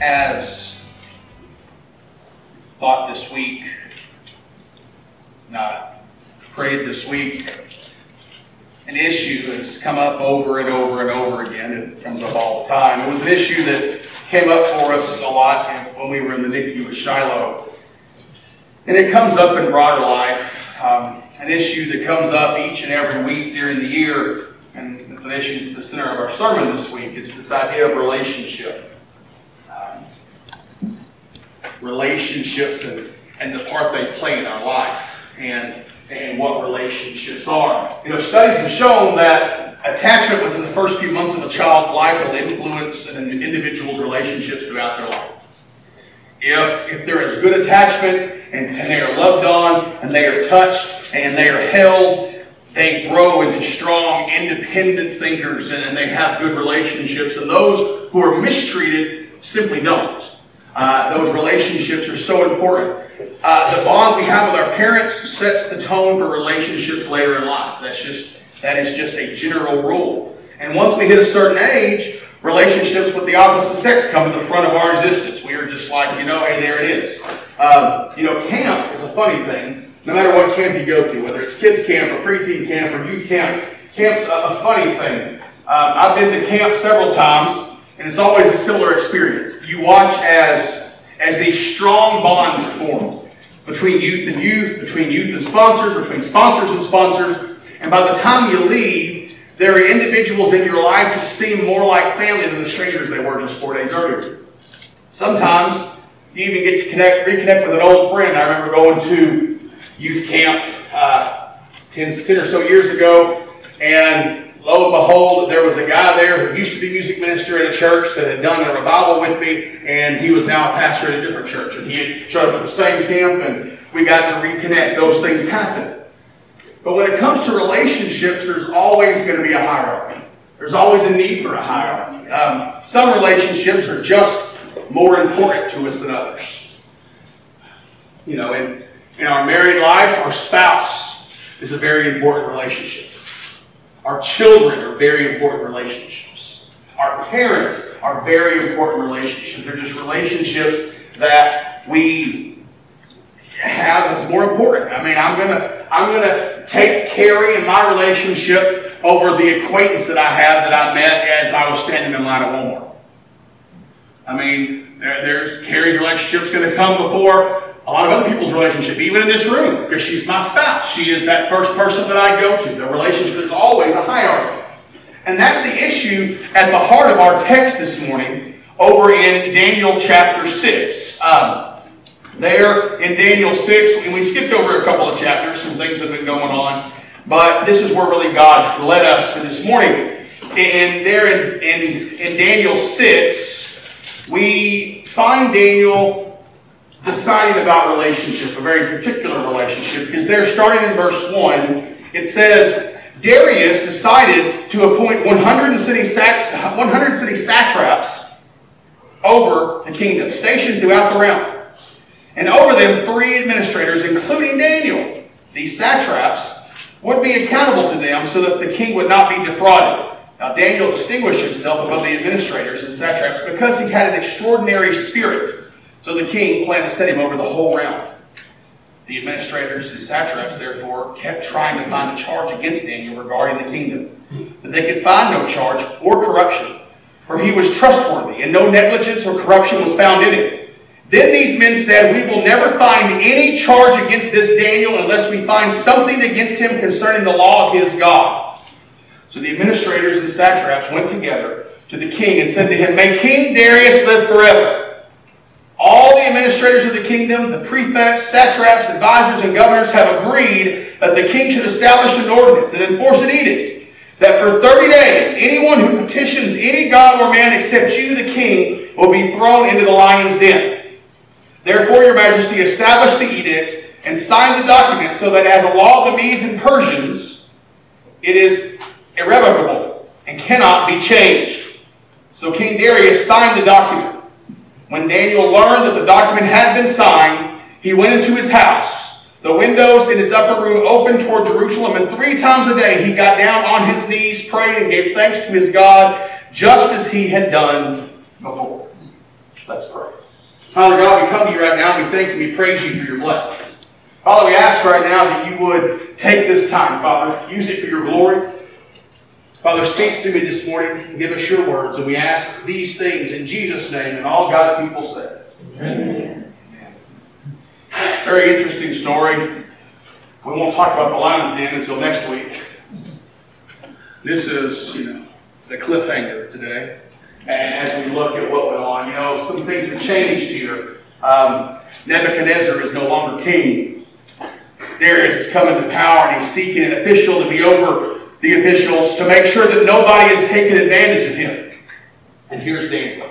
as thought this week, not prayed this week, an issue that's come up over and over and over again. It comes up all the time. It was an issue that came up for us a lot when we were in the NICU with Shiloh. And it comes up in broader life. Um, an issue that comes up each and every week during the year, and it's an issue that's the center of our sermon this week. It's this idea of relationship relationships and, and the part they play in our life and, and what relationships are. You know, studies have shown that attachment within the first few months of a child's life will influence an individual's relationships throughout their life. If, if there is good attachment and, and they are loved on and they are touched and they are held, they grow into strong, independent thinkers and, and they have good relationships. And those who are mistreated simply don't. Uh, those relationships are so important. Uh, the bond we have with our parents sets the tone for relationships later in life. That's just that is just a general rule. And once we hit a certain age, relationships with the opposite sex come to the front of our existence. We are just like, you know, hey, there it is. Um, you know, camp is a funny thing. No matter what camp you go to, whether it's kids camp or preteen camp or youth camp, camp's a, a funny thing. Um, I've been to camp several times. And it's always a similar experience. You watch as, as these strong bonds are formed between youth and youth, between youth and sponsors, between sponsors and sponsors. And by the time you leave, there are individuals in your life that seem more like family than the strangers they were just four days earlier. Sometimes you even get to connect, reconnect with an old friend. I remember going to youth camp uh, 10, 10 or so years ago, and lo and behold, there was a guy there who used to be music minister at a church that had done a revival with me, and he was now a pastor at a different church. And he showed up at the same camp, and we got to reconnect. Those things happen. But when it comes to relationships, there's always going to be a hierarchy. There's always a need for a hierarchy. Um, some relationships are just more important to us than others. You know, in, in our married life, our spouse is a very important relationship. Our children are very important relationships. Our parents are very important relationships. They're just relationships that we have as more important. I mean, I'm gonna I'm gonna take Carrie in my relationship over the acquaintance that I have that I met as I was standing in line at Walmart. I mean, there, there's Carrie's relationship's to come before a lot of other people's relationship, even in this room, because she's my spouse. She is that first person that I go to. The relationship is always a hierarchy. And that's the issue at the heart of our text this morning over in Daniel chapter 6. Um, there in Daniel 6, and we skipped over a couple of chapters, some things have been going on, but this is where really God led us for this morning. And there in, in, in Daniel 6, we find Daniel deciding about relationship, a very particular relationship, because there, starting in verse 1, it says, Darius decided to appoint 100 city, 100 city satraps over the kingdom, stationed throughout the realm. And over them, three administrators, including Daniel. These satraps would be accountable to them so that the king would not be defrauded. Now, Daniel distinguished himself above the administrators and satraps because he had an extraordinary spirit so the king planned to set him over the whole realm. The administrators and satraps, therefore, kept trying to find a charge against Daniel regarding the kingdom. But they could find no charge or corruption, for he was trustworthy, and no negligence or corruption was found in him. Then these men said, We will never find any charge against this Daniel unless we find something against him concerning the law of his God. So the administrators and satraps went together to the king and said to him, May King Darius live forever. All the administrators of the kingdom, the prefects, satraps, advisors, and governors have agreed that the king should establish an ordinance and enforce an edict that for 30 days anyone who petitions any god or man except you, the king, will be thrown into the lion's den. Therefore, your majesty, establish the edict and sign the document so that as a law of the Medes and Persians, it is irrevocable and cannot be changed. So King Darius signed the document. When Daniel learned that the document had been signed, he went into his house. The windows in its upper room opened toward Jerusalem, and three times a day he got down on his knees, prayed, and gave thanks to his God, just as he had done before. Let's pray. Father God, we come to you right now. And we thank you. We praise you for your blessings. Father, we ask right now that you would take this time, Father, use it for your glory. Father, speak to me this morning. Give us your words. And we ask these things in Jesus' name. And all God's people say. Amen. Very interesting story. We won't talk about the lion den until next week. This is, you know, the cliffhanger today. And as we look at what went on, you know, some things have changed here. Um, Nebuchadnezzar is no longer king. Darius is coming to power and he's seeking an official to be over the officials to make sure that nobody is taking advantage of him. And here's Daniel.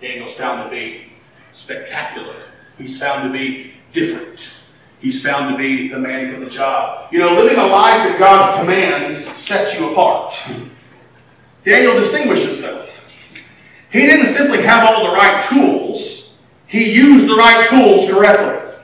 Daniel's found to be spectacular. He's found to be different. He's found to be the man for the job. You know, living a life that God's commands sets you apart. Daniel distinguished himself. He didn't simply have all the right tools, he used the right tools correctly.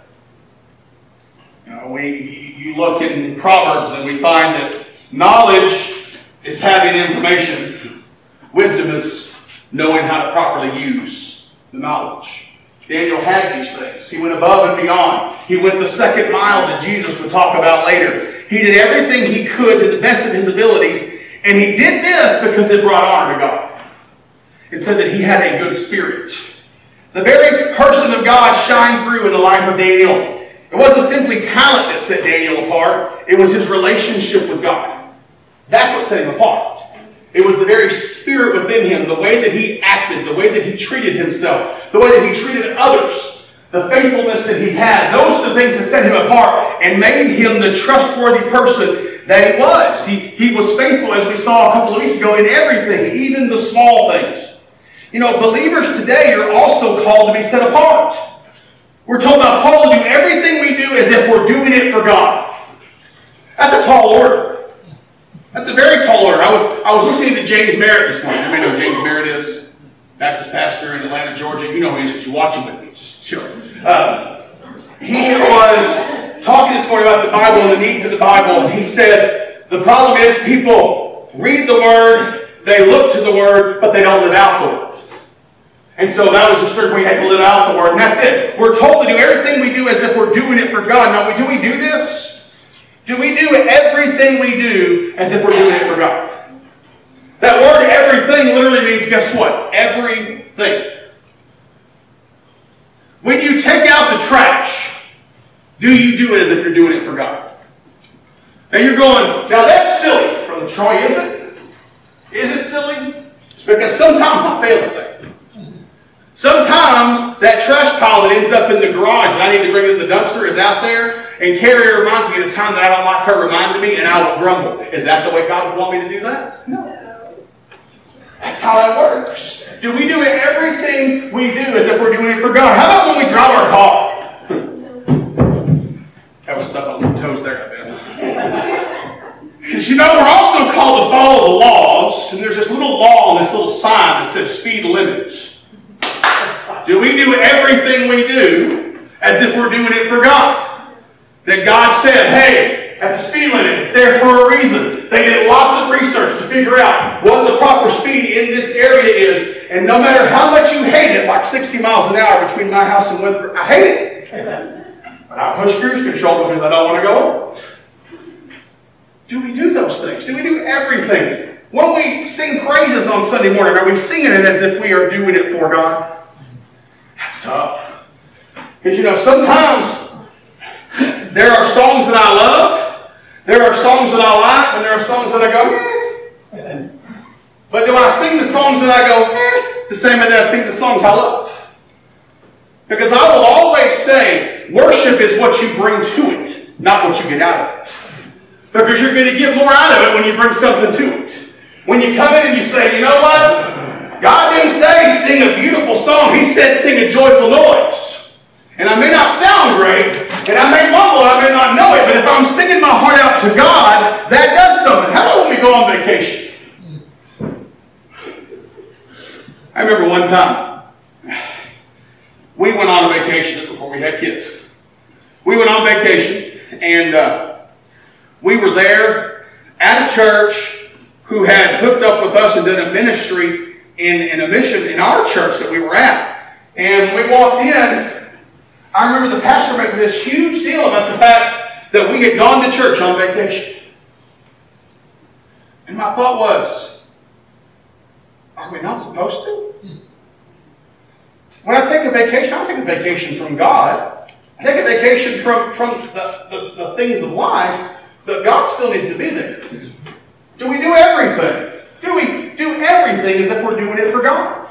You, know, we, you look in Proverbs and we find that knowledge is having information, wisdom is knowing how to properly use the knowledge. Daniel had these things. He went above and beyond. He went the second mile that Jesus would talk about later. He did everything he could to the best of his abilities, and he did this because it brought honor to God. It said that he had a good spirit. The very person of God shined through in the life of Daniel. It wasn't simply talent that set Daniel apart, it was his relationship with God. That's what set him apart. It was the very spirit within him, the way that he acted, the way that he treated himself, the way that he treated others, the faithfulness that he had. Those are the things that set him apart and made him the trustworthy person that he was. He, he was faithful, as we saw a couple of weeks ago, in everything, even the small things. You know, believers today are also called to be set apart. We're told by Paul to do everything we do as if we're doing it for God. That's a tall order. That's a very tall order. I was, I was listening to James Merritt this morning. Everybody know who James Merritt is? Baptist pastor in Atlanta, Georgia. You know who he is because you're watching with me. Just chill. Uh, he was talking this morning about the Bible and the need for the Bible, and he said the problem is people read the Word, they look to the Word, but they don't live out the Word. And so that was the strict we had to live out the word, and that's it. We're told to do everything we do as if we're doing it for God. Now, do we do this? Do we do everything we do as if we're doing it for God? That word everything literally means, guess what? Everything. When you take out the trash, do you do it as if you're doing it for God? Now you're going, now that's silly, Brother Troy, is it? Is it silly? Because sometimes I fail at that. Sometimes that trash pile that ends up in the garage and I need to bring it to the dumpster is out there, and Carrie reminds me of a time that I don't like her reminding me, and I will grumble. Is that the way God would want me to do that? No. That's how that works. Do we do everything we do as if we're doing it for God? How about when we drive our car? that was stuck on some toes there, I bet. Because you know, we're also called to follow the laws, and there's this little law on this little sign that says speed limits. Do we do everything we do as if we're doing it for God? That God said, hey, that's a speed limit. It's there for a reason. They did lots of research to figure out what the proper speed in this area is. And no matter how much you hate it, like 60 miles an hour between my house and Weatherford, I hate it. But I push cruise control because I don't want to go Do we do those things? Do we do everything? When we sing praises on Sunday morning, are we singing it as if we are doing it for God? That's tough. Because, you know, sometimes there are songs that I love, there are songs that I like, and there are songs that I go, eh. But do I sing the songs that I go, eh, the same way that I sing the songs I love? Because I will always say, worship is what you bring to it, not what you get out of it. Because you're going to get more out of it when you bring something to it. When you come in and you say, you know what? God didn't say sing a beautiful song. He said sing a joyful noise. And I may not sound great, and I may mumble, I may not know it, but if I'm singing my heart out to God, that does something. How about when we go on vacation? I remember one time, we went on a vacation just before we had kids. We went on vacation, and uh, we were there at a church who had hooked up with us and did a ministry in, in a mission in our church that we were at. And we walked in, I remember the pastor making this huge deal about the fact that we had gone to church on vacation. And my thought was, are we not supposed to? When I take a vacation, I take a vacation from God. I take a vacation from, from the, the, the things of life, but God still needs to be there. Do we do everything? Do we do everything as if we're doing it for God?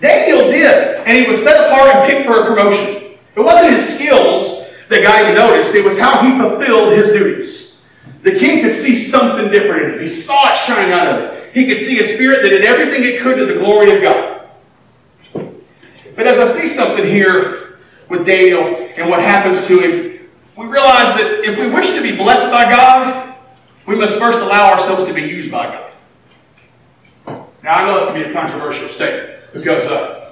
Daniel did, and he was set apart and picked for a promotion. It wasn't his skills that God noticed, it was how he fulfilled his duties. The king could see something different in him. He saw it shining out of him. He could see a spirit that did everything it could to the glory of God. But as I see something here with Daniel and what happens to him, we realize that if we wish to be blessed by God, we must first allow ourselves to be used by God. Now, I know that's going to be a controversial statement because uh,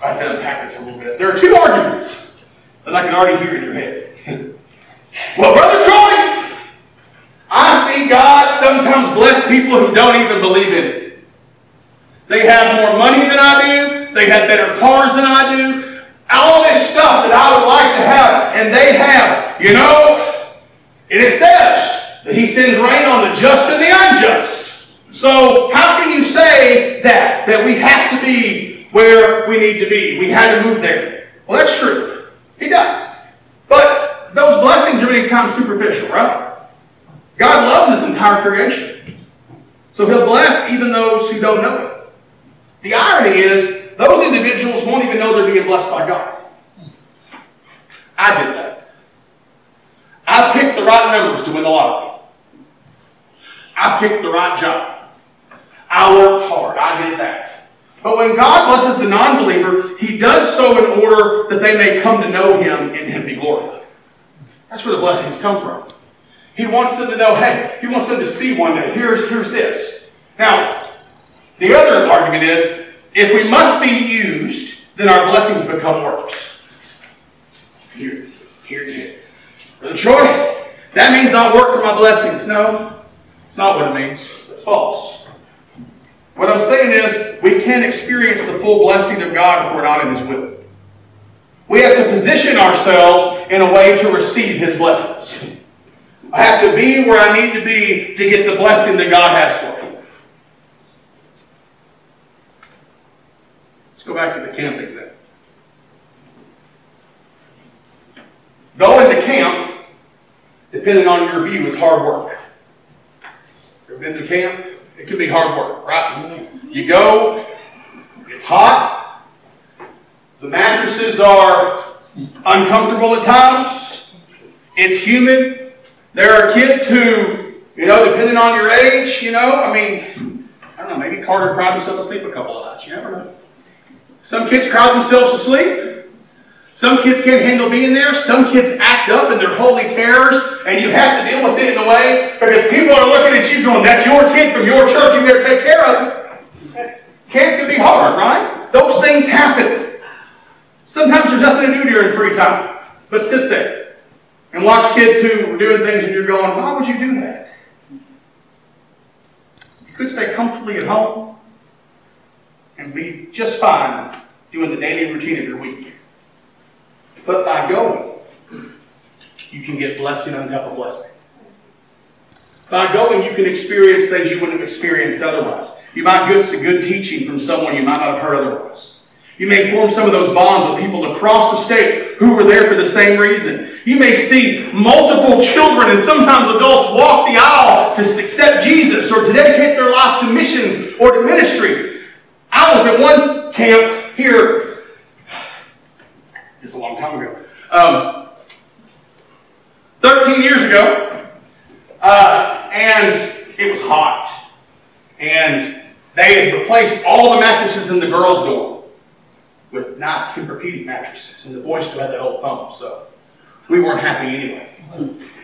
I have to unpack this a little bit. There are two arguments that I can already hear in your head. well, Brother Troy, I see God sometimes bless people who don't even believe in it. They have more money than I do. They have better cars than I do. All this stuff that I would like to have, and they have. You know, and it says that He sends rain on the just and the unjust. So how can you say that? That we have to be where we need to be. We had to move there. Well, that's true. He does. But those blessings are many times superficial, right? God loves his entire creation. So he'll bless even those who don't know it. The irony is, those individuals won't even know they're being blessed by God. I did that. I picked the right numbers to win the lottery. I picked the right job. I worked hard. I did that. But when God blesses the non believer, He does so in order that they may come to know Him and Him be glorified. That's where the blessings come from. He wants them to know, hey, He wants them to see one day, here's, here's this. Now, the other argument is if we must be used, then our blessings become works. Here, here, here. Brother Troy, that means I'll work for my blessings. No, it's not what it means. It's false. What I'm saying is, we can't experience the full blessing of God if we're not in His will. We have to position ourselves in a way to receive His blessings. I have to be where I need to be to get the blessing that God has for me. Let's go back to the camp example. Going to camp, depending on your view, is hard work. Ever been to camp? It can be hard work, right? You go, it's hot, the mattresses are uncomfortable at times, it's humid. There are kids who, you know, depending on your age, you know, I mean, I don't know, maybe Carter cried himself sleep a couple of nights, you never know. Some kids cry themselves to sleep. Some kids can't handle being there. Some kids act up and they're holy terrors, and you have to deal with it in a way because people are looking at you going, That's your kid from your church, you better take care of him. Camp can be hard, right? Those things happen. Sometimes there's nothing to do during free time, but sit there and watch kids who are doing things and you're going, Why would you do that? You could stay comfortably at home and be just fine doing the daily routine of your week. But by going, you can get blessing on top of blessing. By going, you can experience things you wouldn't have experienced otherwise. You might get some good teaching from someone you might not have heard otherwise. You may form some of those bonds with people across the state who were there for the same reason. You may see multiple children and sometimes adults walk the aisle to accept Jesus or to dedicate their life to missions or to ministry. I was at one camp here, is a long time ago, um, 13 years ago, uh, and it was hot. And they had replaced all the mattresses in the girls' dorm with nice Tempur-Pedic mattresses, and the boys still had that old foam, so we weren't happy anyway.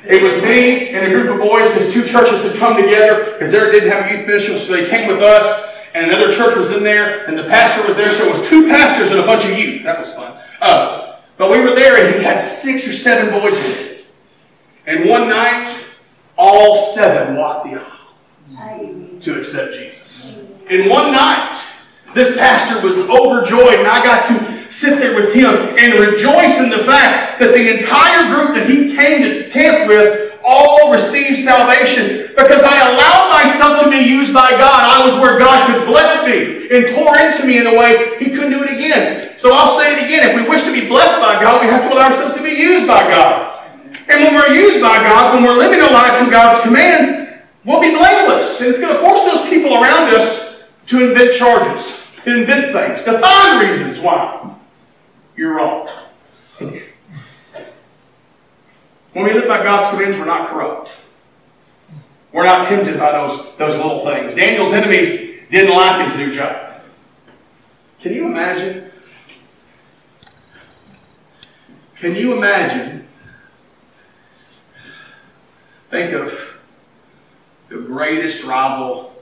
It was me and a group of boys because two churches had come together because they didn't have a youth ministry, so they came with us, and another church was in there, and the pastor was there, so it was two pastors and a bunch of youth. That was fun. Uh, but we were there, and he had six or seven boys with him. And one night, all seven walked the aisle to accept Jesus. In one night, this pastor was overjoyed, and I got to sit there with him and rejoice in the fact that the entire group that he came to camp with all received salvation because I allowed myself to be used by God. I was where God could bless me and pour into me in a way he couldn't do it again. So I'll say it again. If we wish to be blessed by God, we have to allow ourselves to be used by God. And when we're used by God, when we're living a life in God's commands, we'll be blameless. And it's going to force those people around us to invent charges, to invent things, to find reasons why you're wrong. When we live by God's commands, we're not corrupt. We're not tempted by those, those little things. Daniel's enemies didn't like his new job. Can you imagine? Can you imagine? Think of the greatest rival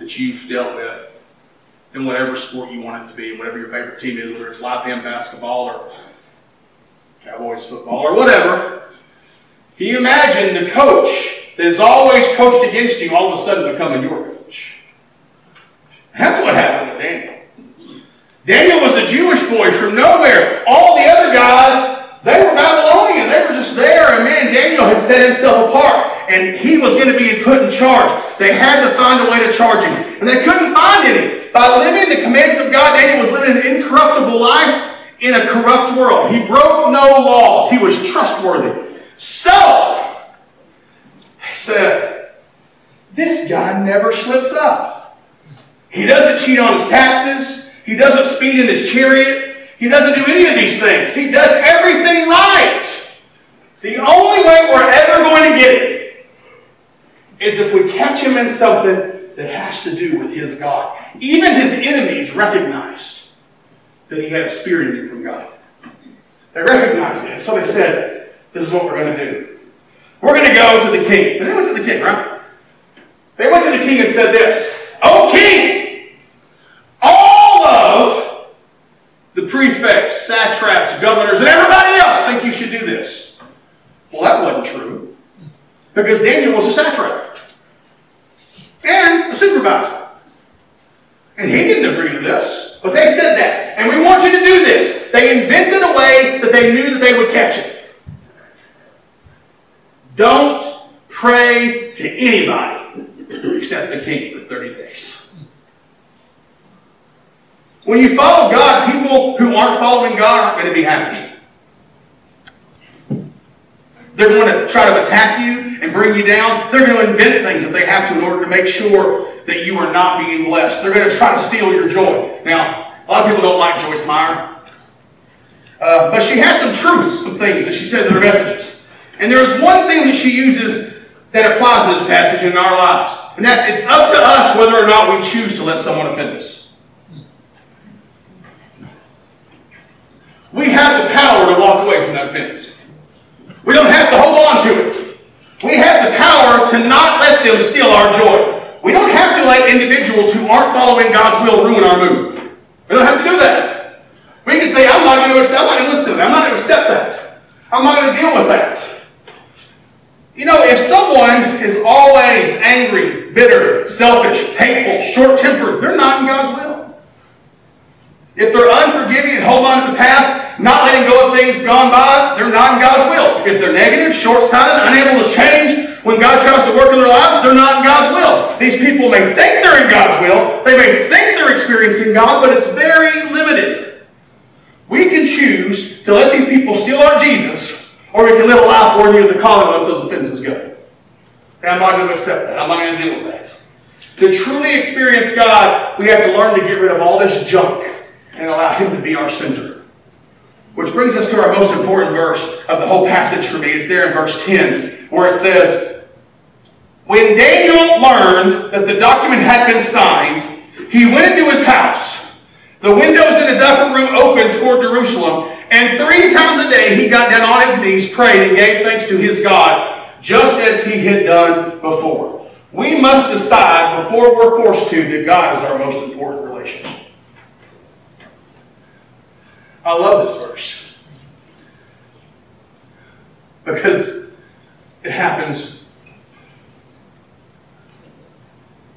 that you've dealt with in whatever sport you want it to be, whatever your favorite team is, whether it's live band basketball or Cowboys football or whatever. Can you imagine the coach that has always coached against you all of a sudden becoming your coach? That's what happened to Daniel. Daniel was a Jewish boy from nowhere. All the other guys, they were Babylonian. They were just there. And man, Daniel had set himself apart. And he was going to be put in charge. They had to find a way to charge him. And they couldn't find any. By living the commands of God, Daniel was living an incorruptible life in a corrupt world. He broke no laws. He was trustworthy. So, they said, this guy never slips up. He doesn't cheat on his taxes. He doesn't speed in his chariot. He doesn't do any of these things. He does everything right. The only way we're ever going to get it is if we catch him in something that has to do with his God. Even his enemies recognized that he had a spirit in him from God. They recognized it. So they said, this is what we're going to do. We're going to go to the king. And they went to the king, right? They went to the king and said this, Oh king, all of the prefects, satraps, governors, and everybody else think you should do this. Well, that wasn't true. Because Daniel was a satrap and a supervisor. And he didn't agree to this. But they said that. And we want you to do this. They invented a way that they knew that they would catch it. Don't pray to anybody except the king for 30 days. When you follow God, people who aren't following God aren't going to be happy. They're going to try to attack you and bring you down. They're going to invent things that they have to in order to make sure that you are not being blessed. They're going to try to steal your joy. Now, a lot of people don't like Joyce Meyer. Uh, but she has some truths, some things that she says in her messages. And there is one thing that she uses that applies to this passage in our lives. And that's it's up to us whether or not we choose to let someone offend us. We have the power to walk away from that offense. We don't have to hold on to it. We have the power to not let them steal our joy. We don't have to let individuals who aren't following God's will ruin our mood. We don't have to do that. We can say, I'm not going to accept, I'm not going to listen to that. I'm not going to accept that. I'm not going to deal with that. You know, if someone is always angry, bitter, selfish, hateful, short tempered, they're not in God's will. If they're unforgiving and hold on to the past, not letting go of things gone by, they're not in God's will. If they're negative, short sighted, unable to change when God tries to work in their lives, they're not in God's will. These people may think they're in God's will, they may think they're experiencing God, but it's very limited. We can choose to let these people steal our Jesus or we can live a life worthy of the calling let those offenses go. And I'm not going to accept that. I'm not going to deal with that. To truly experience God, we have to learn to get rid of all this junk and allow Him to be our center. Which brings us to our most important verse of the whole passage for me. It's there in verse 10, where it says, When Daniel learned that the document had been signed, he went into his house. The windows in the upper room opened toward Jerusalem, and three times a day he got down on his knees, prayed, and gave thanks to his God, just as he had done before. We must decide before we're forced to that God is our most important relationship. I love this verse because it happens.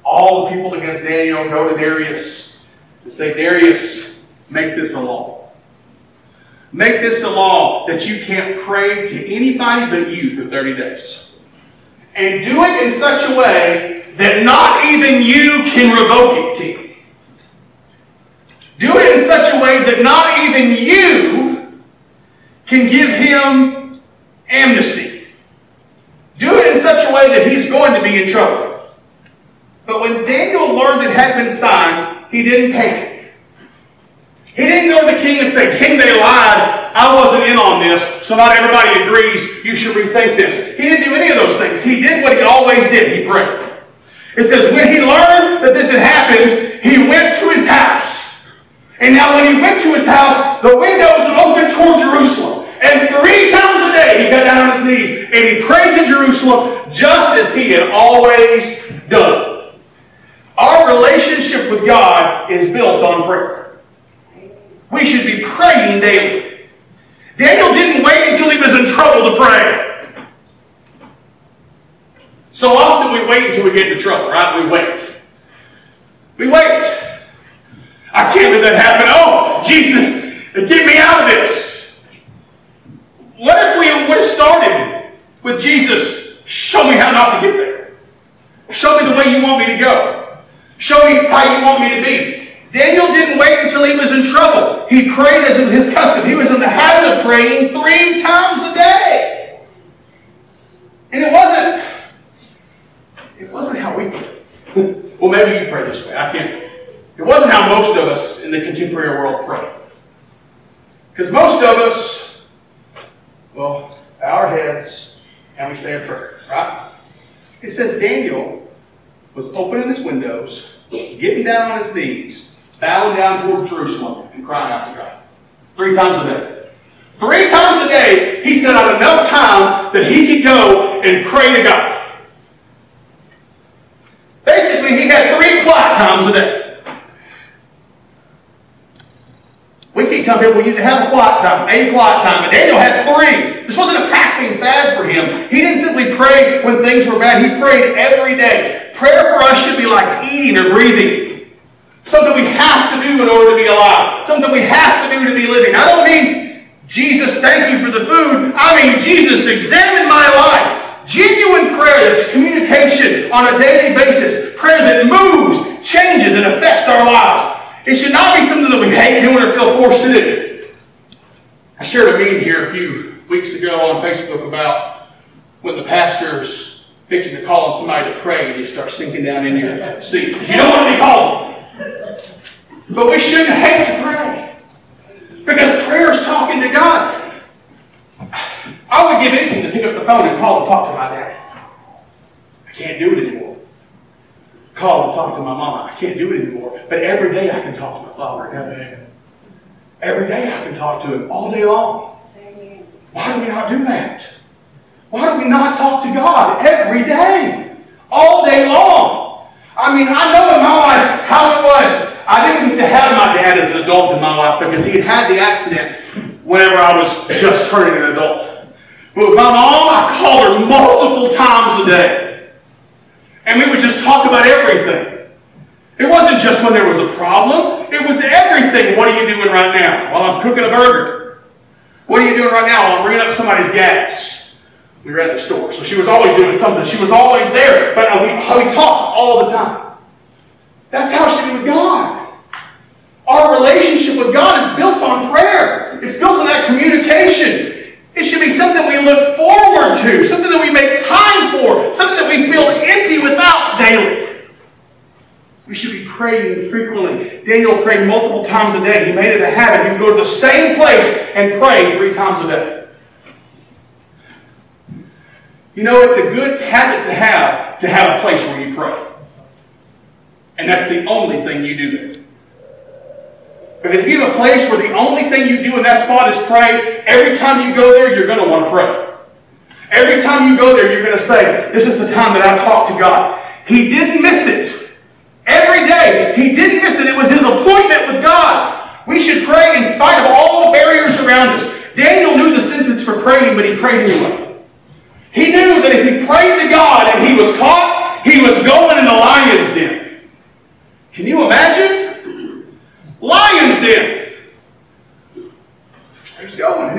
All the people against Daniel go to Darius say, Darius, make this a law. Make this a law that you can't pray to anybody but you for 30 days. And do it in such a way that not even you can revoke it, King. Do it in such a way that not even you can give him amnesty. Do it in such a way that he's going to be in trouble. But when Daniel learned it had been signed, he didn't panic. He didn't go to the king and say, King, they lied. I wasn't in on this, so not everybody agrees. You should rethink this. He didn't do any of those things. He did what he always did. He prayed. It says, when he learned that this had happened, he went to his house. And now when he went to his house, the windows opened toward Jerusalem. And three times a day he got down on his knees and he prayed to Jerusalem just as he had always done. Our relationship with God is built on prayer. We should be praying daily. Daniel didn't wait until he was in trouble to pray. So often we wait until we get into trouble, right? We wait. We wait. I can't let that happen. Oh, Jesus, get me out of this. What if we would have started with Jesus, show me how not to get there? Show me the way you want me to go. Show me how you want me to be. Daniel didn't wait until he was in trouble. He prayed as his custom. He was in the habit of praying three times a day. And it wasn't, it wasn't how we pray. well, maybe you pray this way. I can't. It wasn't how most of us in the contemporary world pray. Because most of us, well, our heads and we say a prayer, right? It says Daniel was opening his windows, getting down on his knees, bowing down toward Jerusalem, and crying out to God. Three times a day. Three times a day, he set out enough time that he could go and pray to God. Basically, he had three quiet times a day. We keep telling people you need to have a quiet time, a quiet time. And Daniel had three. This wasn't a passing fad for him. He didn't simply pray when things were bad. He prayed every day. Prayer for us should be like eating or breathing. Something we have to do in order to be alive. Something we have to do to be living. I don't mean, Jesus, thank you for the food. I mean, Jesus, examine my life. Genuine prayer that's communication on a daily basis. Prayer that moves, changes, and affects our lives. It should not be something that we hate doing or feel forced to do. I shared a meme here a few weeks ago on Facebook about when the pastor's fixing to call on somebody to pray and you start sinking down in your seat. You don't want to be called. But we shouldn't hate to pray. Because prayer is talking to God. I would give anything to pick up the phone and call and talk to my daddy. I can't do it anymore call and talk to my mama. I can't do it anymore. But every day I can talk to my father heaven. Every day I can talk to him all day long. Why do we not do that? Why do we not talk to God every day? All day long. I mean, I know in my life how it was. I didn't get to have my dad as an adult in my life because he had had the accident whenever I was just turning an adult. But with my mom, I called her multiple times a day. And we would just talk about everything. It wasn't just when there was a problem, it was everything. What are you doing right now? While I'm cooking a burger. What are you doing right now while I'm ringing up somebody's gas? We were at the store. So she was always doing something. She was always there. But uh, we, we talked all the time. That's how she did with God. Our relationship with God is built on prayer. It's built on that communication. It should be something we look forward to, something that we make time for, something that we feel empty without daily. We should be praying frequently. Daniel prayed multiple times a day. He made it a habit. He would go to the same place and pray three times a day. You know, it's a good habit to have to have a place where you pray. And that's the only thing you do there. Because if you have a place where the only thing you do in that spot is pray, every time you go there, you're going to want to pray. Every time you go there, you're going to say, This is the time that I talk to God. He didn't miss it. Every day, he didn't miss it. It was his appointment with God. We should pray in spite of all the barriers around us. Daniel knew the sentence for praying, but he prayed anyway. He knew that if he prayed to God and he was caught, he was going in the lion's den. Can you imagine? Lion's Den. Praise God.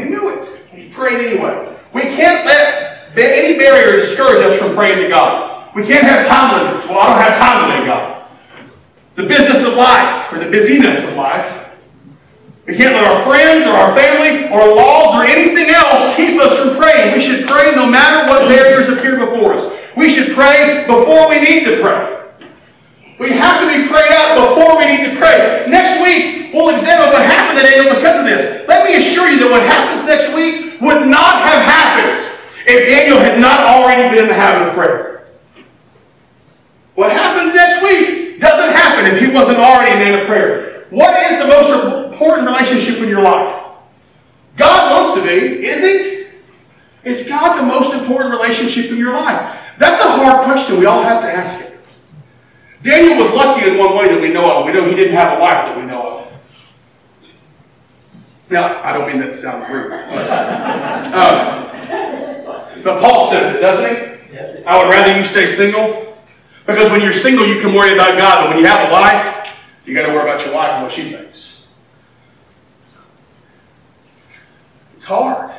pray anyway. We can't let any barrier discourage us from praying to God. We can't have time limits. Well, I don't have time to God. The business of life, or the busyness of life. We can't let our friends or our family or laws or anything else keep us from praying. We should pray no matter what barriers appear before us. We should pray before we need to pray. We have to be prayed out before we need to pray. Next week, we'll examine what happened to Daniel because of this. Let me assure you that what happens next week would not have happened if Daniel had not already been in the habit of prayer. What happens next week doesn't happen if he wasn't already in a prayer. What is the most important relationship in your life? God wants to be, is he? Is God the most important relationship in your life? That's a hard question we all have to ask it. Daniel was lucky in one way that we know of. We know he didn't have a wife that we know of. Now, I don't mean that to sound rude. But, um, but Paul says it, doesn't he? I would rather you stay single. Because when you're single, you can worry about God. But when you have a wife, you got to worry about your wife and what she thinks. It's hard.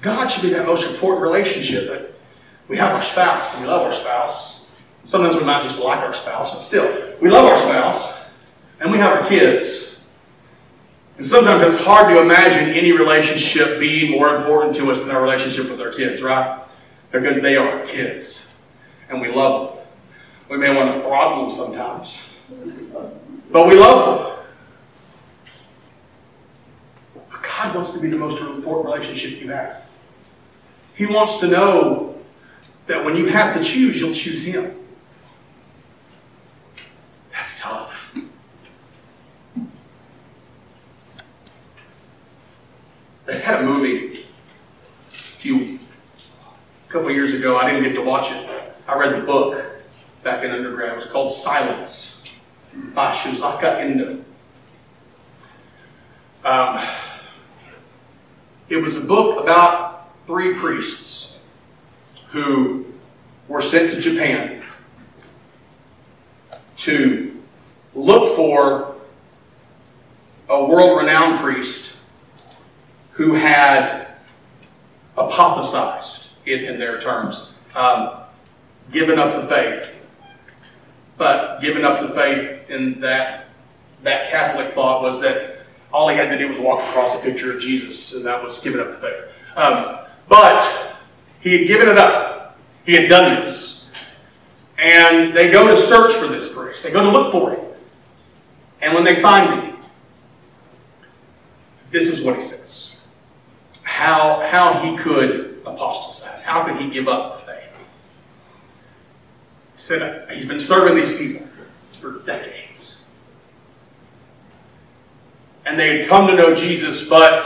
God should be that most important relationship. That we have our spouse and we love our spouse. Sometimes we might just like our spouse, but still, we love our spouse and we have our kids. And sometimes it's hard to imagine any relationship being more important to us than our relationship with our kids, right? Because they are kids and we love them. We may want to throttle them sometimes, but we love them. But God wants to be the most important relationship you have. He wants to know that when you have to choose, you'll choose Him. That's tough. They had a movie a few a couple years ago. I didn't get to watch it. I read the book back in undergrad. It was called Silence by Shusaku Endo. Um, it was a book about three priests who were sent to Japan to look for a world renowned priest who had apostatized, in, in their terms, um, given up the faith, but given up the faith in that that Catholic thought was that all he had to do was walk across a picture of Jesus, and that was giving up the faith. Um, but he had given it up. He had done this. And they go to search for this priest. They go to look for him. And when they find me, this is what he says. How, how he could apostatize. How could he give up the faith? He said he's been serving these people for decades. And they had come to know Jesus, but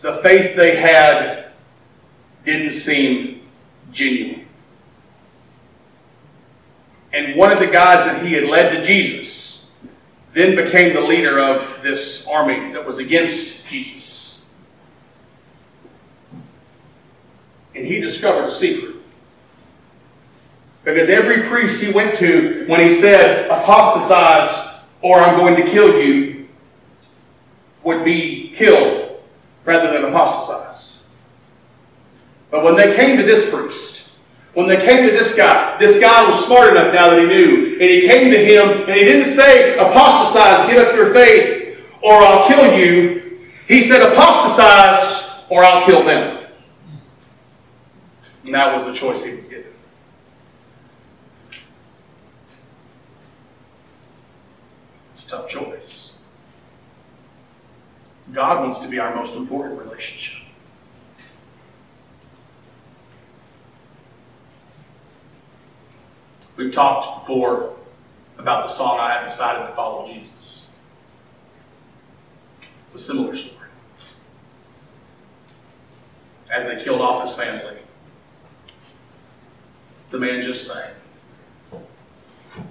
the faith they had didn't seem genuine. And one of the guys that he had led to Jesus then became the leader of this army that was against Jesus. And he discovered a secret. Because every priest he went to, when he said, apostatize or I'm going to kill you, would be killed rather than apostatize. But when they came to this priest, when they came to this guy, this guy was smart enough now that he knew. And he came to him and he didn't say, apostatize, give up your faith, or I'll kill you. He said, apostatize, or I'll kill them. And that was the choice he was given. It's a tough choice. God wants to be our most important relationship. We've talked before about the song I have decided to follow Jesus. It's a similar story. As they killed off his family, the man just sang,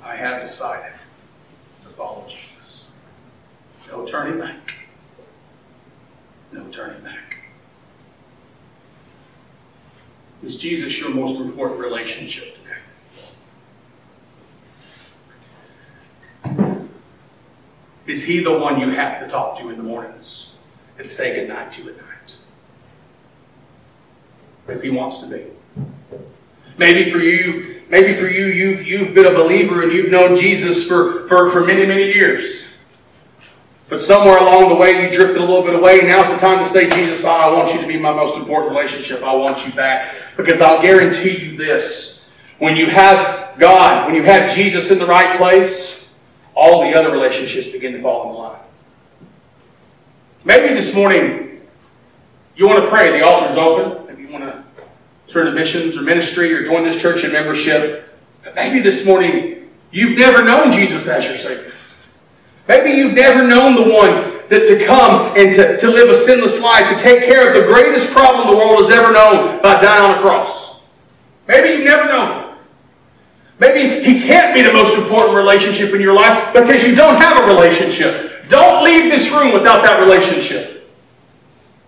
I have decided to follow Jesus. No turning back. No turning back. Is Jesus your most important relationship today? Is he the one you have to talk to in the mornings and say goodnight to at night? as He wants to be. Maybe for you, maybe for you, you've, you've been a believer and you've known Jesus for, for, for many, many years. But somewhere along the way, you drifted a little bit away. Now's the time to say, Jesus, I want you to be my most important relationship. I want you back. Because I'll guarantee you this. When you have God, when you have Jesus in the right place, all the other relationships begin to fall in line. Maybe this morning, you want to pray. The altar is open. Maybe you want to turn to missions or ministry or join this church in membership. But maybe this morning, you've never known Jesus as your Savior. Maybe you've never known the one that to come and to, to live a sinless life, to take care of the greatest problem the world has ever known by dying on a cross. Maybe you've never known. Maybe he can't be the most important relationship in your life because you don't have a relationship. Don't leave this room without that relationship.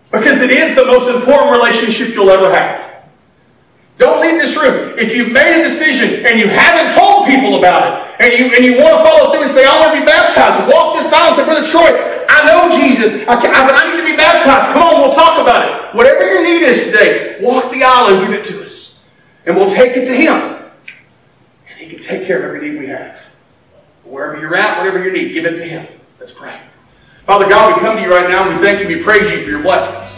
Because it is the most important relationship you'll ever have. Don't leave this room. If you've made a decision and you haven't told people about it, and you, and you want to follow through and say, I want to be baptized, walk this aisle and say, Brother Troy, I know Jesus. I, can, I, I need to be baptized. Come on, we'll talk about it. Whatever your need is today, walk the aisle and give it to us. And we'll take it to Him. He can take care of every need we have. Wherever you're at, whatever your need, give it to Him. Let's pray. Father God, we come to you right now and we thank you, we praise you for your blessings.